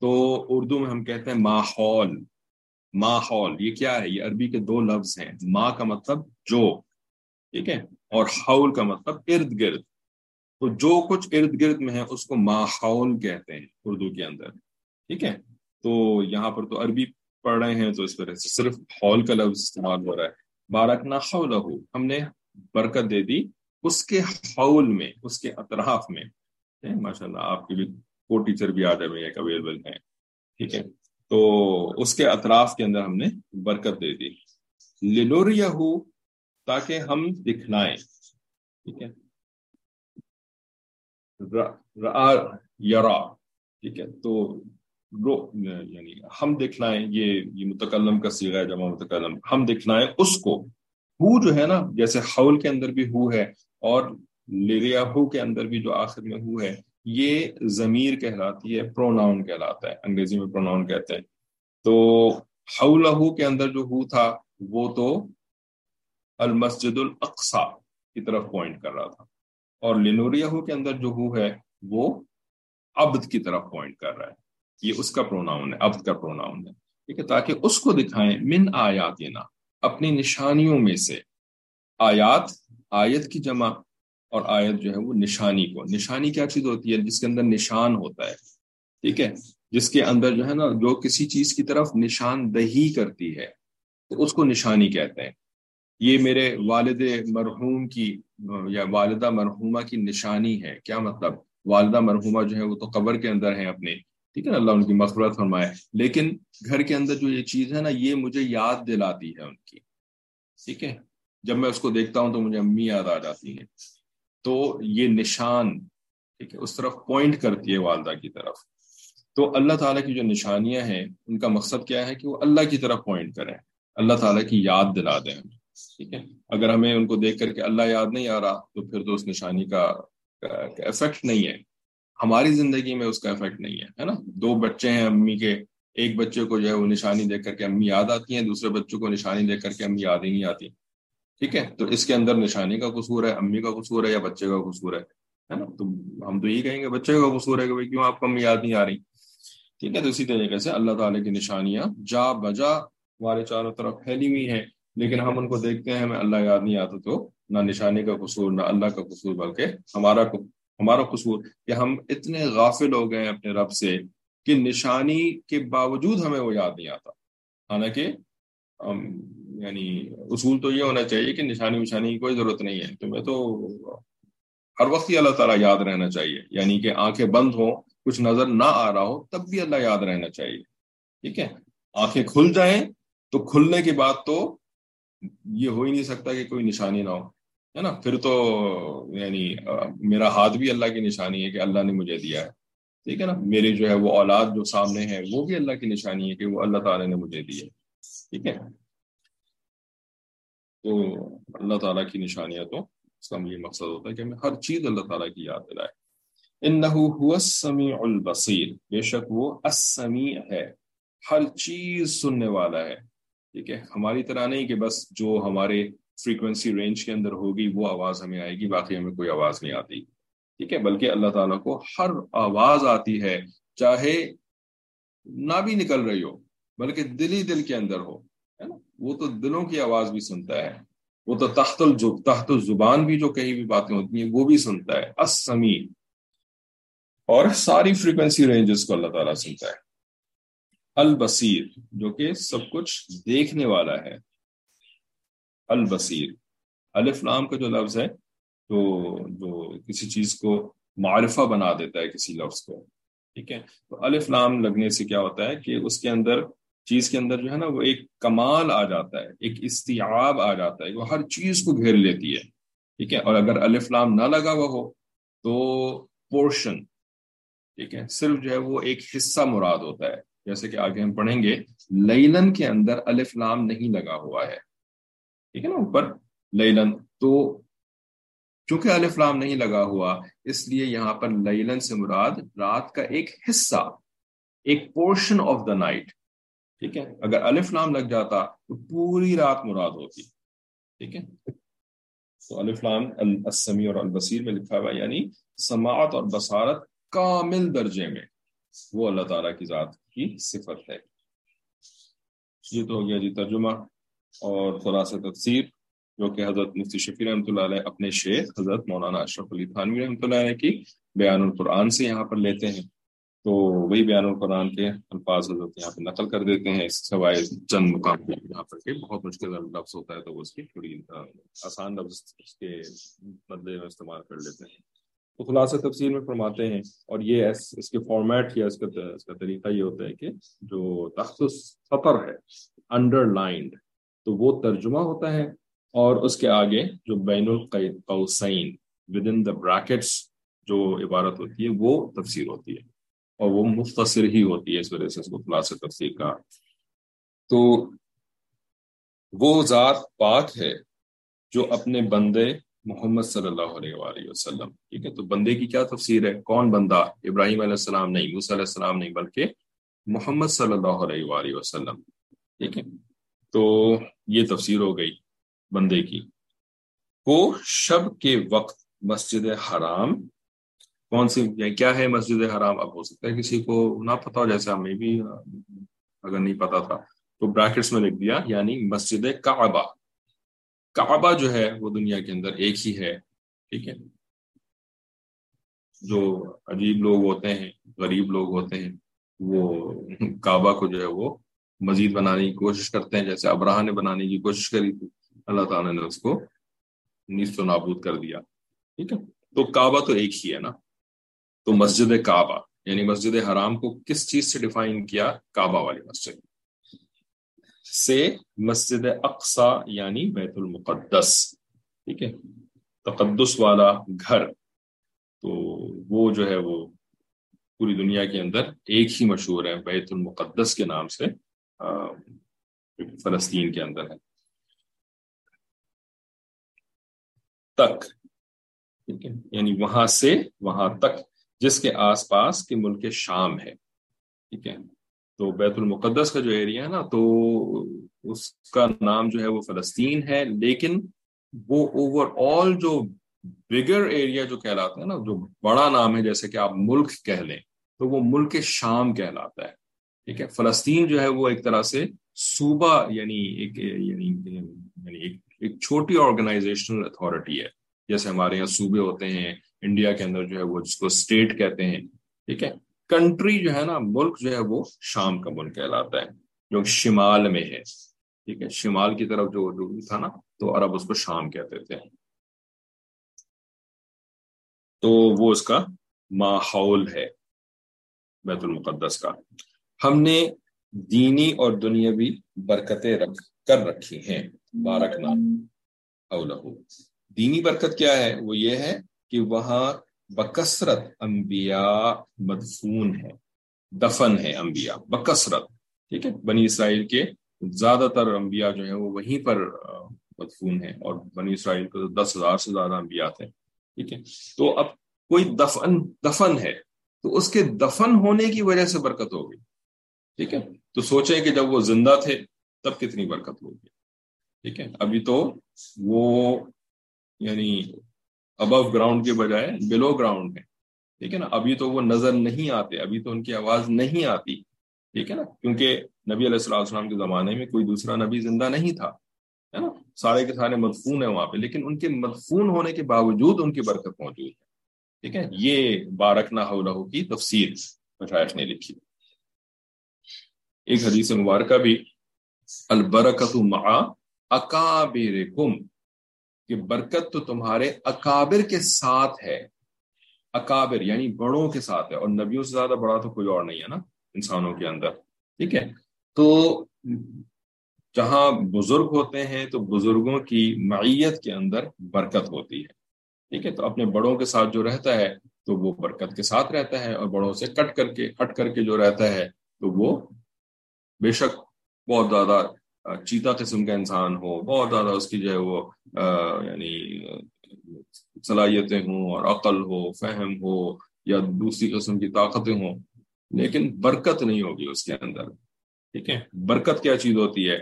تو اردو میں ہم کہتے ہیں ماحول۔ ماحول یہ کیا ہے؟ یہ عربی کے دو لفظ ہیں ماں کا مطلب جو، ٹھیک ہے؟ اور حول کا مطلب ارد گرد۔ تو جو کچھ ارد گرد میں ہے، اس کو ماحول کہتے ہیں اردو کے اندر، ٹھیک ہے؟ تو یہاں پر تو عربی پڑھ رہے ہیں، تو اس وجہ سے صرف ہال کا لفظ استعمال ہو رہا ہے۔ بارکنا حولہ ہم نے برکت دے دی اس کے حول میں، اس کے اطراف میں۔ ماشاء اللہ آپ کے بھی کو ٹیچر بھی آ جائے ایک اویلیبل ہیں۔ ٹھیک ہے؟ تو اس کے اطراف کے اندر ہم نے برکت دے دی۔ لنوریا ہو تاکہ ہم دکھلائیں۔ ٹھیک ہے۔ یرا۔ ٹھیک ہے۔ تو رو یعنی ہم دکھلائیں، یہ یہ متکلم کا سیغہ ہے، جمع متکلم۔ ہم دکھلائیں اس کو۔ ہو جو ہے نا، جیسے حول کے اندر بھی ہو ہے اور لیریاہو کے اندر بھی جو آخر میں ہو ہے یہ ضمیر کہلاتی ہے پروناؤن کہلاتا ہے، انگریزی میں پروناؤن کہتے ہیں۔ تو حولہو کے اندر جو ہو تھا، وہ تو المسجد الاقصا کی طرف پوائنٹ کر رہا تھا۔ اور لنوریہو کے اندر جو ہو ہے، وہ عبد کی طرف پوائنٹ کر رہا ہے۔ یہ اس کا پروناؤن ہے، عبد کا پروناؤن ہے۔ ٹھیک ہے، تاکہ اس کو دکھائیں، من آیات اپنی نشانیوں میں سے۔ آیات، آیت کی جمع اور آیت جو ہے وہ نشانی کو۔ نشانی کیا چیز ہوتی ہے؟ جس کے اندر نشان ہوتا ہے۔ ٹھیک ہے؟ جس کے اندر جو ہے نا، جو کسی چیز کی طرف نشان دہی کرتی ہے، تو اس کو نشانی کہتے ہیں۔ یہ میرے والد مرحوم کی، یا والدہ مرحومہ کی نشانی ہے۔ کیا مطلب؟ والدہ مرحومہ جو ہے وہ تو قبر کے اندر ہیں اپنے۔ ٹھیک ہے نا؟ اللہ ان کی مغفرت فرمائے۔ لیکن گھر کے اندر جو یہ چیز ہے نا، یہ مجھے یاد دلاتی ہے ان کی۔ ٹھیک ہے؟ جب میں اس کو دیکھتا ہوں تو مجھے امی یاد آ جاتی ہیں۔ تو یہ نشان، ٹھیک ہے، اس طرف پوائنٹ کرتی ہے والدہ کی طرف۔ تو اللہ تعالیٰ کی جو نشانیاں ہیں، ان کا مقصد کیا ہے کہ وہ اللہ کی طرف پوائنٹ کریں، اللہ تعالیٰ کی یاد دلا دیں۔ ٹھیک ہے، اگر ہمیں ان کو دیکھ کر کے اللہ یاد نہیں آ رہا، تو پھر تو اس نشانی کا افیکٹ نہیں ہے۔ ہماری زندگی میں اس کا افیکٹ نہیں ہے ہے نا؟ دو بچے ہیں امی کے، ایک بچے کو جو ہے وہ نشانی دیکھ کر کے امی یاد آتی ہیں، دوسرے بچوں کو نشانی دیکھ کر کے امی یاد ہی نہیں آتی۔ ٹھیک ہے؟ تو اس کے اندر نشانی کا قصور ہے، امی کا قصور ہے یا بچے کا قصور ہے نا؟ تو ہم تو یہی کہیں گے، بچے کا قصور ہے کہ بھائی کیوں آپ کو امی یاد نہیں آ رہی؟ ٹھیک ہے؟ تو اسی طریقے سے اللہ تعالیٰ کی نشانیاں جا بجا ہمارے چاروں طرف پھیلی ہوئی ہیں، لیکن ہم ان کو دیکھتے ہیں، ہمیں اللہ یاد نہیں آتا تو نہ نشانی کا قصور، نہ اللہ کا قصور، بلکہ ہمارا ہمارا قصور کہ ہم اتنے غافل ہو گئے ہیں اپنے رب سے کہ نشانی کے باوجود ہمیں وہ یاد نہیں آتا۔ حالانکہ یعنی اصول تو یہ ہونا چاہیے کہ نشانی وشانی کی کوئی ضرورت نہیں ہے۔ تمہیں تو ہر وقت ہی اللہ تعالیٰ یاد رہنا چاہیے۔ یعنی کہ آنکھیں بند ہوں، کچھ نظر نہ آ رہا ہو، تب بھی اللہ یاد رہنا چاہیے۔ ٹھیک ہے؟ آنکھیں کھل جائیں تو کھلنے کے بعد تو یہ ہو ہی نہیں سکتا کہ کوئی نشانی نہ ہو، ہے نا؟ پھر تو یعنی میرا ہاتھ بھی اللہ کی نشانی ہے کہ اللہ نے مجھے دیا ہے۔ ٹھیک ہے نا؟ میری جو ہے وہ اولاد جو سامنے ہے، وہ بھی اللہ کی نشانی ہے کہ وہ اللہ تعالیٰ نے مجھے دی ہے۔ ٹھیک ہے؟ تو اللہ تعالیٰ کی نشانیاں تو اس کا یہ مقصد ہوتا ہے کہ ہمیں ہر چیز اللہ تعالیٰ کی یاد دلائے۔ السمیع البصیر، بے شک وہ السمیع ہے، ہر چیز سننے والا ہے۔ ٹھیک ہے ہماری طرح نہیں کہ بس جو ہمارے فریکوینسی رینج کے اندر ہوگی وہ آواز ہمیں آئے گی باقی ہمیں کوئی آواز نہیں آتی۔ ٹھیک ہے؟ بلکہ اللہ تعالیٰ کو ہر آواز آتی ہے، چاہے نہ بھی نکل رہی ہو، بلکہ دل ہی دل کے اندر ہو۔ وہ تو دلوں کی آواز بھی سنتا ہے۔ وہ تو تحت الجب تحت الزبان بھی جو کہیں بھی باتیں ہوتی ہیں وہ بھی سنتا ہے۔ اسمی اور ساری فریکوینسی رینجز کو اللہ تعالیٰ سنتا ہے۔ البصیر، جو کہ سب کچھ دیکھنے والا ہے۔ البصیر۔ الف نام کا جو لفظ ہے، تو جو کسی چیز کو معرفہ بنا دیتا ہے کسی لفظ کو۔ ٹھیک ہے؟ تو الف نام لگنے سے کیا ہوتا ہے کہ اس کے اندر چیز کے اندر جو ہے نا وہ ایک کمال آ جاتا ہے، ایک استیاب آ جاتا ہے، وہ ہر چیز کو گھیر لیتی ہے، ٹھیک ہے؟ اور اگر الف نام نہ لگا ہوا ہو تو پورشن، ٹھیک ہے؟ صرف جو ہے وہ ایک حصہ مراد ہوتا ہے۔ جیسے کہ آگے ہم پڑھیں گے، لیلن کے اندر الف نام نہیں لگا ہوا ہے، ٹھیک ہے نا؟ اوپر لیلن تو چونکہ الف نام نہیں لگا ہوا، اس لیے یہاں پر لیلن سے مراد رات کا ایک حصہ، ایک پورشن آف دا نائٹ ٹھیک ہے؟ اگر الف نام لگ جاتا تو پوری رات مراد ہوتی۔ ٹھیک ہے؟ تو الف نام السمی اور البصیر میں لکھا ہوا یعنی سماعت اور بصارت کامل درجے میں۔ وہ اللہ تعالیٰ کی ذات کی صفت ہے۔ یہ تو ہو گیا جی ترجمہ اور خلاص تفسیر، جو کہ حضرت مفتی شفیع رحمۃ اللہ علیہ اپنے شیخ حضرت مولانا اشرف علی تھانوی رحمۃ اللہ علیہ کی بیان القرآن سے یہاں پر لیتے ہیں۔ تو وہی بیان القرآن کے الفاظ حضرت یہاں پہ نقل کر دیتے ہیں سوائے چند مقام یہاں پر کہ بہت مشکل لفظ ہوتا ہے تو وہ اس کی تھوڑی آسان لفظ اس کے بدلے میں استعمال کر لیتے ہیں۔ تو خلاصہ تفصیل میں فرماتے ہیں اور یہ اس کے فارمیٹ یا اس کا اس کا طریقہ یہ ہوتا ہے کہ جو تخت سطر ہے انڈر لائنڈ تو وہ ترجمہ ہوتا ہے اور اس کے آگے جو بین القوسین ود ان دا بریکٹس جو عبارت ہوتی ہے وہ تفسیر ہوتی ہے۔ اور وہ مختصر ہی ہوتی ہے اس وجہ سے اس کو خلاص تفسیر کا تو وہ ذات پاک ہے جو اپنے بندے محمد صلی اللہ علیہ وآلہ وسلم، ٹھیک ہے؟ تو بندے کی کیا تفسیر ہے؟ کون بندہ؟ ابراہیم علیہ السلام نہیں، موسیٰ علیہ السلام نہیں، بلکہ محمد صلی اللہ علیہ وآلہ وسلم، ٹھیک ہے؟ تو یہ تفسیر ہو گئی بندے کی۔ وہ شب کے وقت مسجد حرام کون سی یا کیا ہے مسجد حرام؟ اب ہو سکتا ہے کسی کو نہ پتا ہو، جیسے ہمیں بھی اگر نہیں پتا تھا، تو بریکٹس میں لکھ دیا یعنی مسجد کعبہ۔ کعبہ جو ہے وہ دنیا کے اندر ایک ہی ہے، ٹھیک ہے؟ جو عجیب لوگ ہوتے ہیں، غریب لوگ ہوتے ہیں، وہ کعبہ کو جو ہے وہ مزید بنانے کی کوشش کرتے ہیں، جیسے ابراہ نے بنانے کی کوشش کری تھی۔ اللہ تعالیٰ نے اس کو نیست و نابود کر دیا، ٹھیک ہے؟ تو کعبہ تو ایک ہی ہے نا؟ تو مسجد کعبہ یعنی مسجد حرام کو کس چیز سے ڈیفائن کیا؟ کعبہ والی مسجد. سے مسجد اقسا یعنی بیت المقدس. ٹھیک ہے؟ تقدس والا گھر. تو وہ جو ہے وہ پوری دنیا کے اندر ایک ہی مشہور ہے، بیت المقدس کے نام سے فلسطین کے اندر ہے. تک. ٹھیک ہے؟ یعنی وہاں سے وہاں تک جس کے آس پاس کے ملک شام ہے۔ ٹھیک ہے۔ تو بیت المقدس کا جو ایریا ہے نا، تو اس کا نام جو ہے وہ فلسطین ہے، لیکن وہ اوور آل جو بگر ایریا جو کہلاتا ہے نا، جو بڑا نام ہے، جیسے کہ آپ ملک کہہ لیں، تو وہ ملک شام کہلاتا ہے۔ ٹھیک ہے۔ فلسطین جو ہے وہ ایک طرح سے صوبہ یعنی ایک یعنی یعنی ایک ایک چھوٹی آرگنائزیشنل اتھارٹی ہے۔ جیسے ہمارے یہاں صوبے ہوتے ہیں انڈیا کے اندر جو ہے وہ جس کو اسٹیٹ کہتے ہیں، ٹھیک ہے؟ کنٹری جو ہے نا، ملک جو ہے وہ شام کا ملک کہلاتا ہے، جو شمال میں ہے، ٹھیک ہے؟ شمال کی طرف جو تھا نا، تو عرب اس کو شام کہتے تھے۔ تو وہ اس کا ماحول ہے، بیت المقدس کا۔ ہم نے دینی اور دنیاوی برکتیں رکھ، کر رکھی ہیں، بارک نام دینی برکت کیا ہے؟ وہ یہ ہے کہ وہاں بکثرت انبیاء مدفون ہے دفن ہے انبیاء، بکثرت۔ ٹھیک ہے؟ بنی اسرائیل کے زیادہ تر انبیاء جو ہیں وہ وہیں پر مدفون ہیں اور بنی اسرائیل کو دس ہزار سے زیادہ انبیاء تھے۔ ٹھیک ہے؟ تو اب کوئی دفن دفن ہے تو اس کے دفن ہونے کی وجہ سے برکت ہوگی ٹھیک ہے؟ تو سوچیں کہ جب وہ زندہ تھے تب کتنی برکت ہوگی۔ ٹھیک ہے؟ ابھی تو وہ یعنی ابو گراؤنڈ کے بجائے بلو گراؤنڈ ہے ٹھیک ہے نا؟ ابھی تو وہ نظر نہیں آتے، ابھی تو ان کی آواز نہیں آتی۔ ٹھیک ہے نا؟ کیونکہ نبی علیہ السلام السلام کے زمانے میں کوئی دوسرا نبی زندہ نہیں تھا، ہے نا؟ سارے کے سارے مدفون ہیں وہاں پہ، لیکن ان کے مدفون ہونے کے باوجود ان کی برکت موجود ہے۔ ٹھیک ہے؟ یہ بارک نہ ہو کی تفسیر مشاعر نے لکھی۔ ایک حدیث مبارکہ بھی البرکت مع اکابرکم۔ کہ برکت تو تمہارے اکابر کے ساتھ ہے۔ اکابر یعنی بڑوں کے ساتھ ہے۔ اور نبیوں سے زیادہ بڑا تو کوئی اور نہیں ہے نا انسانوں کے اندر۔ ٹھیک ہے؟ تو جہاں بزرگ ہوتے ہیں تو بزرگوں کی معیت کے اندر برکت ہوتی ہے۔ ٹھیک ہے؟ تو اپنے بڑوں کے ساتھ جو رہتا ہے تو وہ برکت کے ساتھ رہتا ہے، اور بڑوں سے کٹ کر کے ہٹ کر کے جو رہتا ہے تو وہ بے شک بہت زیادہ چیتا قسم کا انسان ہو، بہت زیادہ اس کی جو ہے وہ یعنی صلاحیتیں ہوں اور عقل ہو، فہم ہو یا دوسری قسم کی طاقتیں ہوں، لیکن برکت نہیں ہوگی اس کے اندر۔ ٹھیک ہے؟ برکت کیا چیز ہوتی ہے؟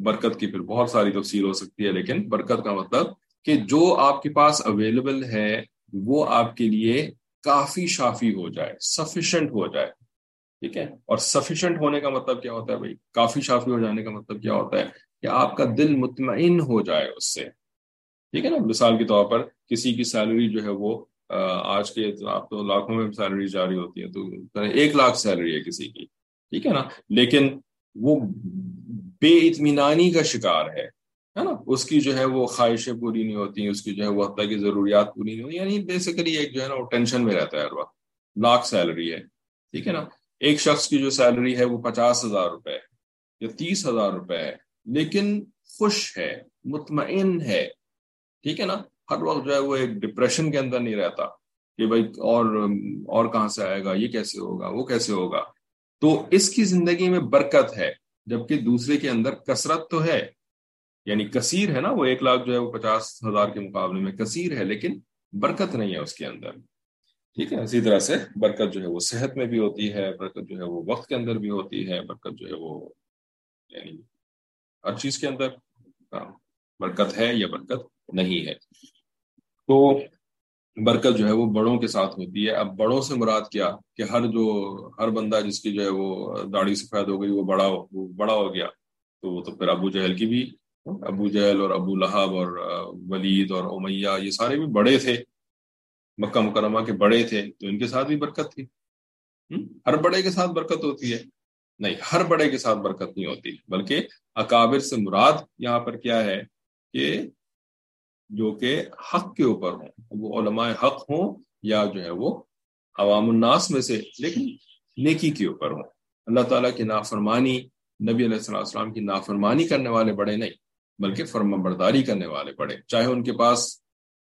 برکت کی پھر بہت ساری تفصیل ہو سکتی ہے، لیکن برکت کا مطلب کہ جو آپ کے پاس اویلیبل ہے، وہ آپ کے لیے کافی شافی ہو جائے سفیشینٹ ہو جائے۔ ٹھیک ہے؟ اور سفیشینٹ ہونے کا مطلب کیا ہوتا ہے بھائی؟ کافی شافی ہو جانے کا مطلب کیا ہوتا ہے کہ آپ کا دل مطمئن ہو جائے اس سے۔ ٹھیک ہے نا؟ مثال کے طور پر کسی کی سیلری جو ہے وہ آج کے آپ تو لاکھوں میں سیلری جاری ہوتی ہے تو ایک لاکھ سیلری ہے کسی کی۔ ٹھیک ہے نا؟ لیکن وہ بے اطمینانی کا شکار ہے نا؟ اس کی جو ہے وہ خواہشیں پوری نہیں ہوتی، اس کی جو ہے وہ حتیٰ کی ضروریات پوری نہیں ہوتی یعنی بیسیکلی ایک جو ہے نا وہ ٹینشن میں رہتا ہے ہر وقت۔ لاکھ سیلری ہے، ٹھیک ہے نا؟ ایک شخص کی جو سیلری ہے وہ پچاس ہزار روپے یا تیس ہزار روپے ہے، لیکن خوش ہے، مطمئن ہے۔ ٹھیک ہے نا؟ ہر وقت جو ہے وہ ایک ڈپریشن کے اندر نہیں رہتا کہ بھائی اور اور کہاں سے آئے گا، یہ کیسے ہوگا، وہ کیسے ہوگا۔ تو اس کی زندگی میں برکت ہے، جبکہ دوسرے کے اندر کثرت تو ہے۔ یعنی کثیر ہے نا، وہ ایک لاکھ جو ہے وہ پچاس ہزار کے مقابلے میں کثیر ہے، لیکن برکت نہیں ہے اس کے اندر۔ ٹھیک ہے، اسی طرح سے برکت جو ہے وہ صحت میں بھی ہوتی ہے، برکت جو ہے وہ وقت کے اندر بھی ہوتی ہے، برکت جو ہے وہ یعنی ہر چیز کے اندر برکت ہے یا برکت نہیں ہے۔ تو برکت جو ہے وہ بڑوں کے ساتھ ہوتی ہے۔ اب بڑوں سے مراد کیا؟ کہ ہر جو، ہر بندہ جس کی جو ہے وہ داڑھی سفید ہو گئی، وہ بڑا ہو، وہ بڑا ہو گیا۔ تو وہ تو پھر ابو جہل کی بھی، ابو جہل اور ابو لہب اور ولید اور امیہ، یہ سارے بھی بڑے تھے۔ مکہ مکرمہ کے بڑے تھے، تو ان کے ساتھ بھی برکت تھی۔ ہر بڑے کے ساتھ برکت ہوتی ہے۔ نہیں، ہر بڑے کے ساتھ برکت نہیں ہوتی، بلکہ اکابر سے مراد یہاں پر کیا ہے کہ جو کہ حق کے اوپر ہوں۔ وہ علماء حق ہوں یا جو ہے وہ عوام الناس میں سے، لیکن نیکی کے اوپر ہوں۔ اللہ تعالیٰ کی نافرمانی، نبی علیہ السلام السلام کی نافرمانی کرنے والے بڑے نہیں، بلکہ فرما برداری کرنے والے بڑے۔ چاہے ان کے پاس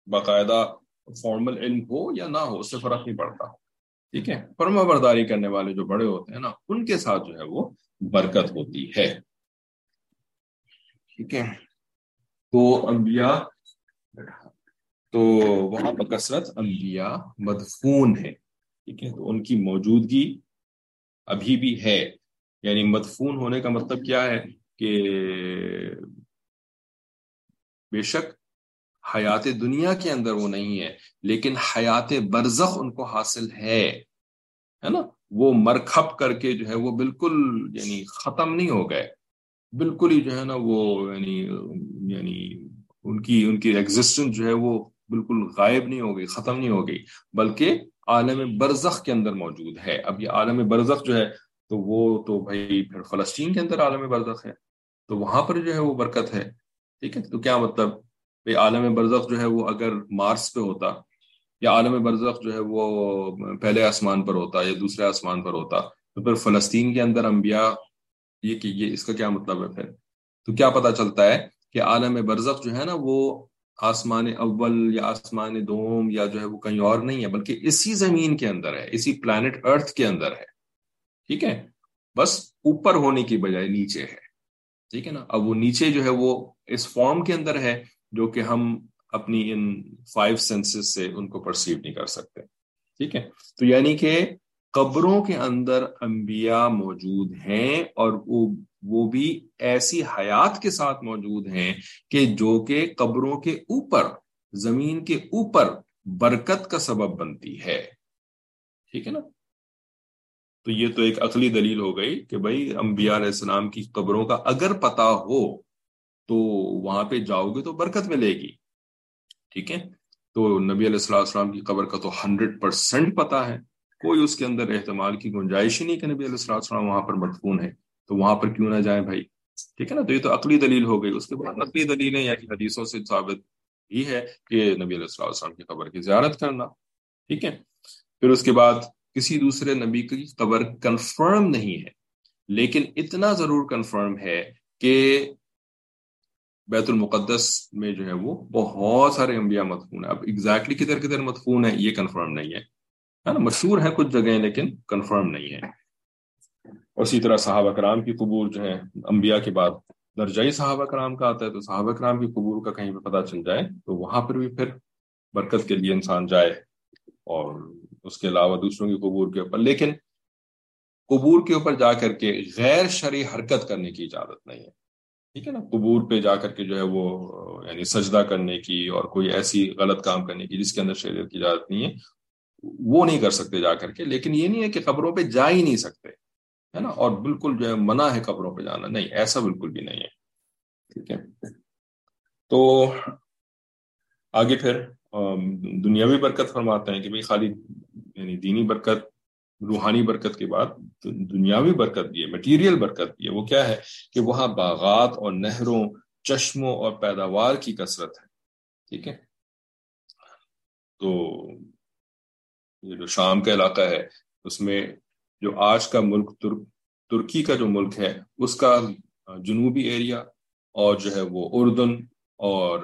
باقاعدہ فارمل علم ہو یا نہ ہو اس سے فرق نہیں پڑتا۔ ٹھیک ہے؟ فرما برداری کرنے والے جو بڑے ہوتے ہیں نا، ان کے ساتھ جو ہے وہ برکت ہوتی ہے۔ ٹھیک ہے؟ تو انبیاء، تو وہاں بکثرت انبیاء مدفون ہے ٹھیک ہے؟ تو ان کی موجودگی ابھی بھی ہے۔ یعنی مدفون ہونے کا مطلب کیا ہے؟ کہ بے شک حیات دنیا کے اندر وہ نہیں ہے، لیکن حیات برزخ ان کو حاصل ہے نا؟ وہ مرکھپ کر کے جو ہے وہ بالکل یعنی ختم نہیں ہو گئے۔ بالکل ہی جو ہے نا وہ یعنی یعنی ان کی ان کی ایگزسٹنس جو ہے وہ بالکل غائب نہیں ہو گئی، ختم نہیں ہو گئی۔ بلکہ عالم برزخ کے اندر موجود ہے۔ اب یہ عالم برزخ جو ہے تو وہ تو بھائی پھر فلسطین کے اندر عالم برزخ ہے۔ تو وہاں پر جو ہے وہ برکت ہے۔ ٹھیک ہے؟ تو کیا مطلب؟ بھائی عالم برزخ جو ہے وہ اگر مارس پہ ہوتا یا عالم برزخ جو ہے وہ پہلے آسمان پر ہوتا یا دوسرے آسمان پر ہوتا، تو پھر فلسطین کے اندر انبیاء، یہ کہ یہ اس کا کیا مطلب ہے پھر؟ تو کیا پتا چلتا ہے کہ عالم برزخ جو ہے نا وہ آسمان اول یا آسمان دوم یا جو ہے وہ کہیں اور نہیں ہے، بلکہ اسی زمین کے اندر ہے، اسی پلانٹ ارتھ کے اندر ہے، ٹھیک ہے؟ بس اوپر ہونے کی بجائے نیچے ہے، ٹھیک ہے نا؟ اب وہ نیچے جو ہے وہ اس فارم کے اندر ہے جو کہ ہم اپنی ان فائیو سینسز سے ان کو پرسیو نہیں کر سکتے۔ ٹھیک ہے؟ تو یعنی کہ قبروں کے اندر انبیاء موجود ہیں اور وہ وہ بھی ایسی حیات کے ساتھ موجود ہیں کہ جو کہ قبروں کے اوپر، زمین کے اوپر برکت کا سبب بنتی ہے۔ ٹھیک ہے نا؟ تو یہ تو ایک عقلی دلیل ہو گئی کہ بھائی انبیاء علیہ السلام کی قبروں کا اگر پتا ہو تو وہاں پہ جاؤ گے تو برکت ملے گی۔ ٹھیک ہے؟ تو نبی علیہ السلام کی قبر کا تو ہنڈریڈ پرسینٹ پتا ہے۔ کوئی اس کے اندر احتمال کی گنجائش ہی نہیں کہ نبی علیہ السلام وہاں پر مدفون ہے تو وہاں پر کیوں نہ جائیں بھائی؟ ٹھیک ہے نا؟ تو یہ تو عقلی دلیل ہو گئی۔ اس کے بعد عقلی دلیلیں یعنی حدیثوں سے ثابت ہی ہے کہ نبی علیہ السلام کی قبر کی زیارت کرنا۔ ٹھیک ہے؟ پھر اس کے بعد کسی دوسرے نبی کی قبر کنفرم نہیں ہے۔ لیکن اتنا ضرور کنفرم ہے کہ بیت المقدس میں جو ہے وہ بہت سارے انبیاء مدفون ہیں۔ اب ایگزیکٹلی کدھر کدھر مدفون ہے یہ کنفرم نہیں ہے۔ نا؟ مشہور ہے کچھ جگہیں لیکن کنفرم نہیں ہے۔ اسی طرح صحابہ کرام کی قبور جو ہے انبیاء کے بعد درجائی صحابہ کرام کا آتا ہے تو صحابہ کرام کی قبور کا کہیں پہ پتہ چل جائے تو وہاں پر بھی پھر برکت کے لیے انسان جائے اور اس کے علاوہ دوسروں کی قبور کے اوپر۔ لیکن قبور کے اوپر جا کر کے غیر شرعی حرکت کرنے کی اجازت نہیں ہے۔ ٹھیک ہے نا، قبور پہ جا کر کے جو ہے وہ یعنی سجدہ کرنے کی اور کوئی ایسی غلط کام کرنے کی جس کے اندر شریعت کی اجازت نہیں ہے، وہ نہیں کر سکتے جا کر کے۔ لیکن یہ نہیں ہے کہ قبروں پہ جا ہی نہیں سکتے، ہے نا؟ اور بالکل جو ہے منع ہے قبروں پہ جانا۔ نہیں، ایسا بالکل بھی نہیں ہے۔ ٹھیک ہے۔ تو آگے پھر دنیاوی برکت فرماتے ہیں کہ بھائی خالی یعنی دینی برکت روحانی برکت کے بعد، دنیاوی برکت بھی ہے مٹیریل برکت بھی ہے۔ وہ کیا ہے کہ وہاں باغات اور نہروں، چشموں اور پیداوار کی کثرت ہے۔ ٹھیک ہے؟ تو یہ جو شام کا علاقہ ہے، اس میں جو آج کا ملک ترک ترکی کا جو ملک ہے، اس کا جنوبی ایریا اور جو ہے وہ اردن اور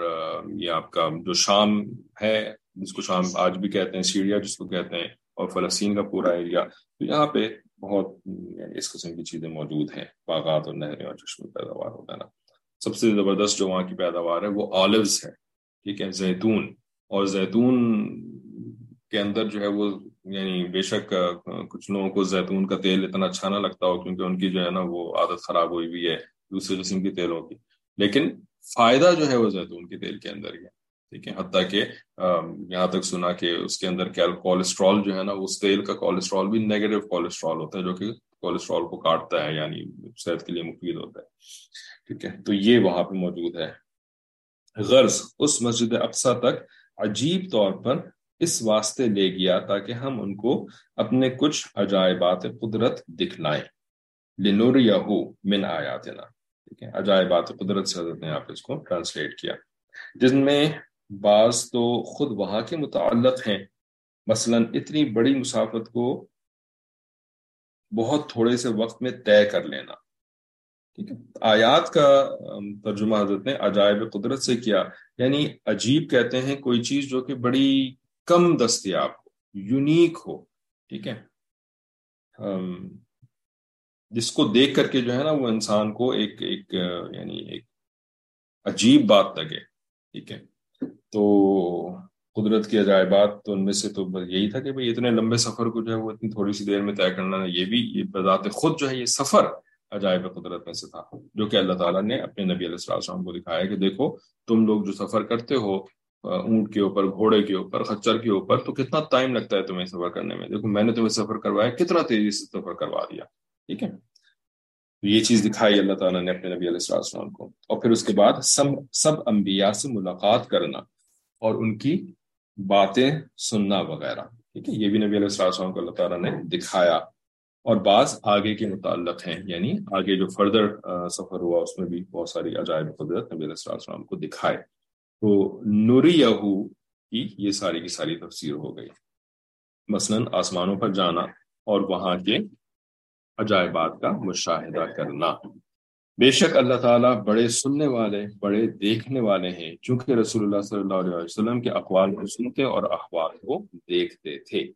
یہ آپ کا جو شام ہے، جس کو شام آج بھی کہتے ہیں سیریا جس کو کہتے ہیں اور فلسطین کا پورا ایریا تو یہاں پہ بہت یعنی اس قسم کی چیزیں موجود ہیں، باغات اور نہریں اور چشم پیداوار وغیرہ۔ سب سے زبردست جو وہاں کی پیداوار ہے، وہ آلوز ہے، ٹھیک ہے، زیتون۔ اور زیتون کے اندر جو ہے وہ یعنی بے شک کچھ لوگوں کو زیتون کا تیل اتنا اچھا نہ لگتا ہو کیونکہ ان کی جو ہے نا وہ عادت خراب ہوئی ہوئی ہے دوسرے قسم کی تیلوں کی۔ لیکن فائدہ جو ہے وہ زیتون کے تیل کے اندر ہی ہے۔ ٹھیک ہے، حتیٰ کہ یہاں تک سنا کہ اس کے اندر کولیسٹرول جو ہے نا، اس تیل کا کولیسٹرول بھی نیگیٹو کولیسٹرول ہوتا ہے، جو کہ کولیسٹرول کو کاٹتا ہے یعنی صحت کے لیے مفید ہوتا ہے۔ ٹھیک ہے، تو یہ وہاں پہ موجود ہے۔ غرض، اس مسجد اقسا تک عجیب طور پر اس واسطے لے گیا تاکہ ہم ان کو اپنے کچھ عجائبات قدرت دکھلائیں۔ لنور یا من آیاتنا۔ ٹھیک ہے، عجائبات قدرت سے حضرت نے آپ اس کو ٹرانسلیٹ کیا۔ جن میں بعض تو خود وہاں کے متعلق ہیں۔ مثلا اتنی بڑی مسافت کو بہت تھوڑے سے وقت میں طے کر لینا۔ ٹھیک ہے۔ آیات کا ترجمہ حضرت نے عجائب قدرت سے کیا۔ یعنی عجیب کہتے ہیں کوئی چیز جو کہ بڑی کم دستیاب ہو، یونیک ہو۔ ٹھیک ہے۔ جس کو دیکھ کر کے جو ہے نا وہ انسان کو ایک ایک یعنی ایک عجیب بات لگے۔ ٹھیک ہے۔ تو قدرت کی عجائبات تو ان میں سے تو یہی تھا کہ بھائی اتنے لمبے سفر کو جو ہے وہ اتنی تھوڑی سی دیر میں طے کرنا یہ بھی یہ بذات خود جو ہے یہ سفر عجائب قدرت میں سے تھا، جو کہ اللہ تعالیٰ نے اپنے نبی علیہ السلام کو دکھایا کہ دیکھو تم لوگ جو سفر کرتے ہو اونٹ کے اوپر، گھوڑے کے اوپر، خچر کے اوپر، تو کتنا ٹائم لگتا ہے تمہیں سفر کرنے میں؟ دیکھو میں نے تمہیں سفر کروایا، کتنا تیزی سے سفر کروا دیا، ٹھیک ہے؟ یہ چیز دکھائی اللہ تعالیٰ نے اپنے نبی علیہ السلام کو۔ اور پھر اس کے بعد سب سب انبیاء سے ملاقات کرنا۔ اور ان کی باتیں سننا وغیرہ۔ ٹھیک ہے، یہ بھی نبی علیہ السلام کو اللہ تعالیٰ نے دکھایا۔ اور بعض آگے کے متعلق ہیں یعنی آگے جو فردر سفر ہوا، اس میں بھی بہت ساری عجائب قدرت نبی علیہ السلام کو دکھائے۔ تو نوری کی یہ ساری کی ساری تفسیر ہو گئی۔ مثلا آسمانوں پر جانا اور وہاں کے عجائبات کا مشاہدہ کرنا۔ بے شک اللہ تعالیٰ بڑے سننے والے، بڑے دیکھنے والے ہیں، چونکہ رسول اللہ صلی اللہ علیہ وسلم کے اقوال کو سنتے اور اخبار کو دیکھتے تھے۔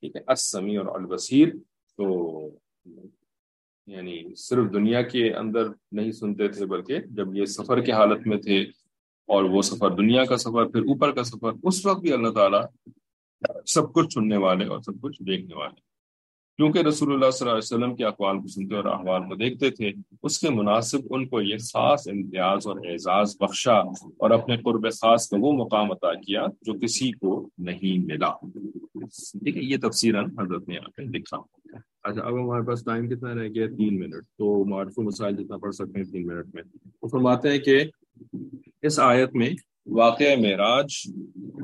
ٹھیک ہے اسمی اور البصیر۔ تو یعنی صرف دنیا کے اندر نہیں سنتے تھے، بلکہ جب یہ سفر کی حالت میں تھے اور وہ سفر دنیا کا سفر، پھر اوپر کا سفر، اس وقت بھی اللہ تعالیٰ سب کچھ سننے والے اور سب کچھ دیکھنے والے۔ کیونکہ رسول اللہ صلی اللہ علیہ وسلم کے اقوال کو سنتے اور احوال کو دیکھتے تھے، اس کے مناسب ان کو یہ خاص امتیاز اور اعزاز بخشا اور اپنے قرب خاص کا وہ مقام عطا کیا جو کسی کو نہیں ملا۔ ٹھیک ہے یہ تفصیل حضرت نے یہاں پہ لکھا۔ اچھا اب ہمارے پاس ٹائم کتنا رہ گیا؟ تین منٹ۔ تو معرف مسائل جتنا پڑھ سکتے ہیں، تین منٹ میں۔ وہ فرماتے ہیں کہ اس آیت میں واقع معراج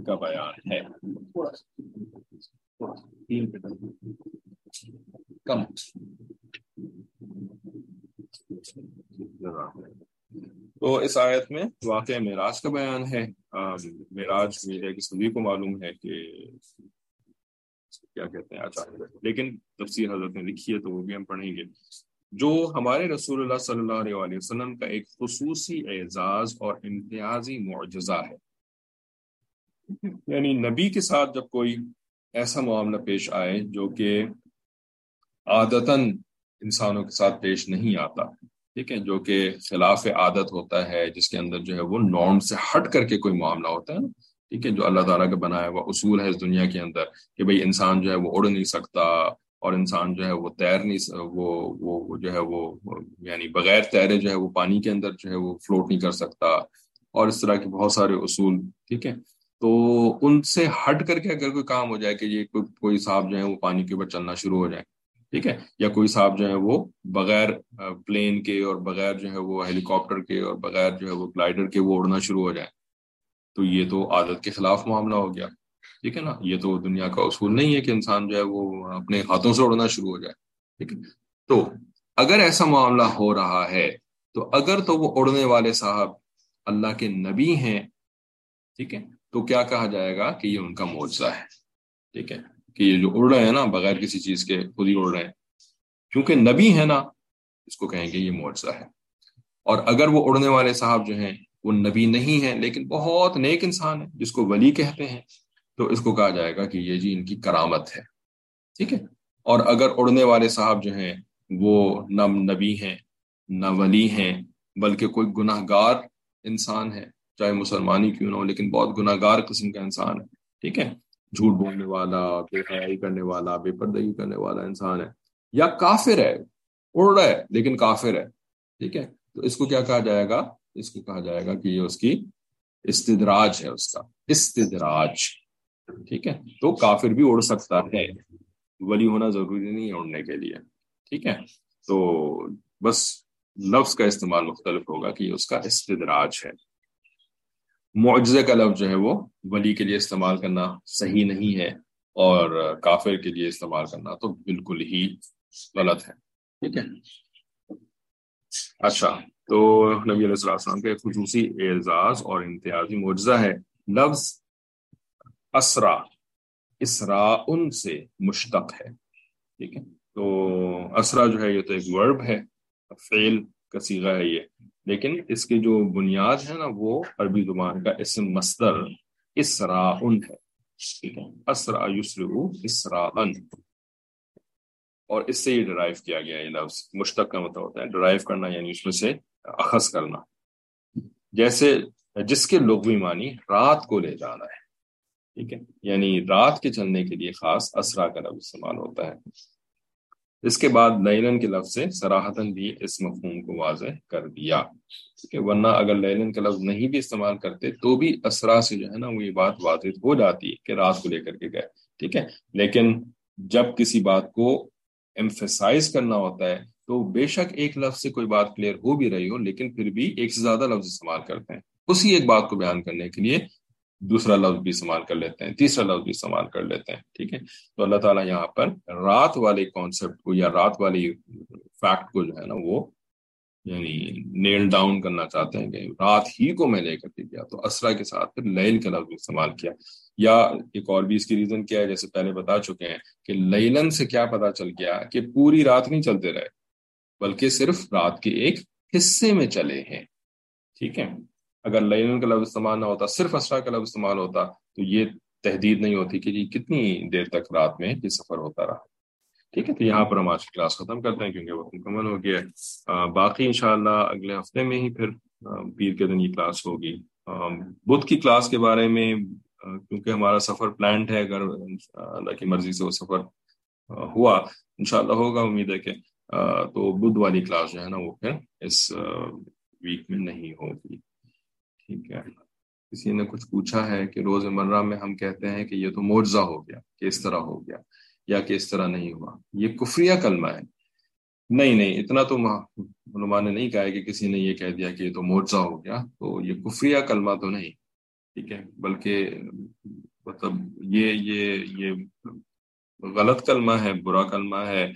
کا بیان ہے۔ کم تو اس آیت میں واقع معراج کا بیان ہے۔ معراج کہ سبھی کو معلوم ہے کہ کیا کہتے ہیں اچھا لیکن تفسیر حضرت نے لکھی ہے تو وہ بھی ہم پڑھیں گے۔ جو ہمارے رسول اللہ صلی اللہ علیہ وسلم کا ایک خصوصی اعزاز اور امتیازی معجزہ ہے۔ یعنی نبی کے ساتھ جب کوئی ایسا معاملہ پیش آئے جو کہ عادتاً انسانوں کے ساتھ پیش نہیں آتا، ٹھیک ہے؟ جو کہ خلاف عادت ہوتا ہے، جس کے اندر جو ہے وہ نارم سے ہٹ کر کے کوئی معاملہ ہوتا ہے نا، ٹھیک ہے؟ جو اللہ تعالیٰ کا بنایا ہوا اصول ہے اس دنیا کے اندر کہ بھئی انسان جو ہے وہ اڑ نہیں سکتا اور انسان جو ہے وہ تیر نہیں وہ وہ جو ہے وہ یعنی بغیر تیرے جو ہے وہ پانی کے اندر جو ہے وہ فلوٹ نہیں کر سکتا اور اس طرح کے بہت سارے اصول، ٹھیک ہے؟ تو ان سے ہٹ کر کے اگر کوئی کام ہو جائے کہ یہ کوئی صاحب جو ہے وہ پانی کے اوپر چلنا شروع ہو جائے ٹھیک ہے؟ یا کوئی صاحب جو ہے وہ بغیر پلین کے اور بغیر جو ہے وہ ہیلی کاپٹر کے اور بغیر جو ہے وہ گلائڈر کے وہ اڑنا شروع ہو جائے تو یہ تو عادت کے خلاف معاملہ ہو گیا۔ ٹھیک ہے نا؟ یہ تو دنیا کا اصول نہیں ہے کہ انسان جو ہے وہ اپنے ہاتھوں سے اڑنا شروع ہو جائے۔ ٹھیک ہے؟ تو اگر ایسا معاملہ ہو رہا ہے، تو اگر تو وہ اڑنے والے صاحب اللہ کے نبی ہیں، ٹھیک ہے؟ تو کیا کہا جائے گا کہ یہ ان کا معاوضہ ہے؟ ٹھیک ہے؟ کہ یہ جو اڑ رہے ہیں نا، بغیر کسی چیز کے خود ہی اڑ رہے ہیں۔ کیونکہ نبی ہے نا، اس کو کہیں گے یہ معاوضہ ہے۔ اور اگر وہ اڑنے والے صاحب جو ہیں، وہ نبی نہیں ہیں، لیکن بہت نیک انسان ہے جس کو ولی کہتے ہیں، تو اس کو کہا جائے گا کہ یہ جی ان کی کرامت ہے۔ ٹھیک ہے؟ اور اگر اڑنے والے صاحب جو ہیں، وہ نہ نبی ہیں، نہ ولی ہیں، بلکہ کوئی گناہ گار انسان ہے چاہے مسلمانی کیوں نہ ہو، لیکن بہت گناہ گار قسم کا انسان ہے۔ ٹھیک ہے؟ جھوٹ بولنے والا بے حیائی کرنے والا، بے پردگی کرنے والا انسان ہے۔ یا کافر ہے اڑ رہا ہے، لیکن کافر ہے۔ ٹھیک ہے؟ تو اس کو کیا کہا جائے گا؟ اس کو کہا جائے گا کہ یہ اس کی استدراج ہے، اس کا استدراج۔ ٹھیک ہے؟ تو کافر بھی اڑ سکتا ہے، ولی ہونا ضروری نہیں ہے اڑنے کے لیے۔ ٹھیک ہے؟ تو بس لفظ کا استعمال مختلف ہوگا کہ یہ اس کا استدراج ہے۔ معجزے کا لفظ جو ہے وہ ولی کے لیے استعمال کرنا صحیح نہیں ہے اور کافر کے لیے استعمال کرنا تو بالکل ہی غلط ہے۔ ٹھیک ہے۔ اچھا تو نبی علیہ السلام کا خصوصی اعزاز اور امتیازی معجزہ ہے۔ لفظ اسرا اسرا ان سے مشتق ہے۔ ٹھیک ہے۔ تو اسرا جو ہے یہ تو ایک ورب ہے، فعل کا سیغہ ہے یہ۔ لیکن اس کی جو بنیاد ہے نا وہ عربی زبان کا اسم مصدر اسرا ان ہے، ٹھیک ہے؟ اسرا یسرو اسرا ان اور اس سے یہ ڈرائیو کیا گیا یہ لفظ مشتق کا مطلب ہوتا ہے ڈرائیو کرنا یعنی اس میں سے اخذ کرنا۔ جیسے جس کے لغوی معنی رات کو لے جانا ہے، ٹھیک ہے؟ یعنی رات کے چلنے کے لیے خاص اسرا کا لفظ استعمال ہوتا ہے۔ اس کے بعد لیلن کے لفظ سے سراہتاً بھی اس مفہوم کو واضح کر دیا۔ کہ ورنہ اگر لیلن کا لفظ نہیں بھی استعمال کرتے تو بھی اسرا سے جو ہے نا وہ یہ بات واضح ہو جاتی ہے کہ رات کو لے کر کے گئے۔ ٹھیک ہے، لیکن جب کسی بات کو ایمفیسائز کرنا ہوتا ہے تو بے شک ایک لفظ سے کوئی بات کلیئر ہو بھی رہی ہو، لیکن پھر بھی ایک سے زیادہ لفظ استعمال کرتے ہیں۔ اسی ایک بات کو بیان کرنے کے لیے دوسرا لفظ بھی استعمال کر لیتے ہیں، تیسرا لفظ بھی استعمال کر لیتے ہیں، ٹھیک ہے؟ تو اللہ تعالیٰ یہاں پر رات والے کانسیپٹ کو یا رات والی فیکٹ کو جو ہے نا وہ یعنی نیل ڈاؤن کرنا چاہتے ہیں کہ رات ہی کو میں لے کر کے گیا، تو اسرا کے ساتھ پھر لیل کا لفظ استعمال کیا۔ یا ایک اور بھی اس کی ریزن کیا ہے، جیسے پہلے بتا چکے ہیں کہ لیلن سے کیا پتا چل گیا کہ پوری رات نہیں چلتے رہے، بلکہ صرف رات کے ایک حصے میں چلے ہیں، ٹھیک ہے؟ اگر لین کا لفظ استعمال نہ ہوتا، صرف اسرا کا لفظ استعمال ہوتا، تو یہ تحدید نہیں ہوتی کہ جی کتنی دیر تک رات میں یہ سفر ہوتا رہا۔ ٹھیک ہے، تو یہاں پر ہم آج کی کلاس ختم کرتے ہیں کیونکہ وہ مکمل ہو گیا ہے۔ باقی انشاءاللہ اگلے ہفتے میں ہی پھر پیر کے دن یہ کلاس ہوگی۔ بدھ کی کلاس کے بارے میں کیونکہ ہمارا سفر پلانڈ ہے، اگر اللہ کی مرضی سے وہ سفر ہوا، انشاءاللہ ہوگا، امید ہے کہ تو بدھ والی کلاس جو ہے نا، وہ پھر اس ویک میں نہیں ہوگی۔ ٹھیک ہے۔ کسی نے کچھ پوچھا ہے کہ روز مرہ میں ہم کہتے ہیں کہ یہ تو معجزہ ہو گیا کہ اس طرح ہو گیا یا کہ اس طرح نہیں ہوا۔ یہ کفریہ کلمہ ہے۔ نہیں نہیں، اتنا تو علماء نے نہیں کہا ہے کہ کسی نے یہ کہہ دیا کہ یہ تو معجزہ ہو گیا۔ تو یہ کفریہ کلمہ تو نہیں، ٹھیک ہے۔ بلکہ مطلب یہ یہ یہ غلط کلمہ ہے، برا کلمہ ہے۔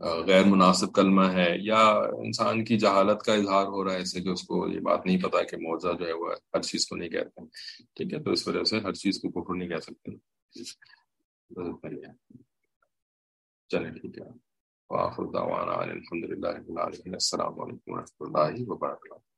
غیر مناسب کلمہ ہے یا انسان کی جہالت کا اظہار ہو رہا ہے ایسے کہ اس کو یہ بات نہیں پتا کہ موضاء جو ہے وہ ہر چیز کو نہیں کہتے ٹھیک ہے، تو اس وجہ سے ہر چیز کو کفر نہیں کہہ سکتے۔ چلے ٹھیک ہے۔ الحمد للہ السلام علیکم و رحمۃ اللہ وبرکاتہ۔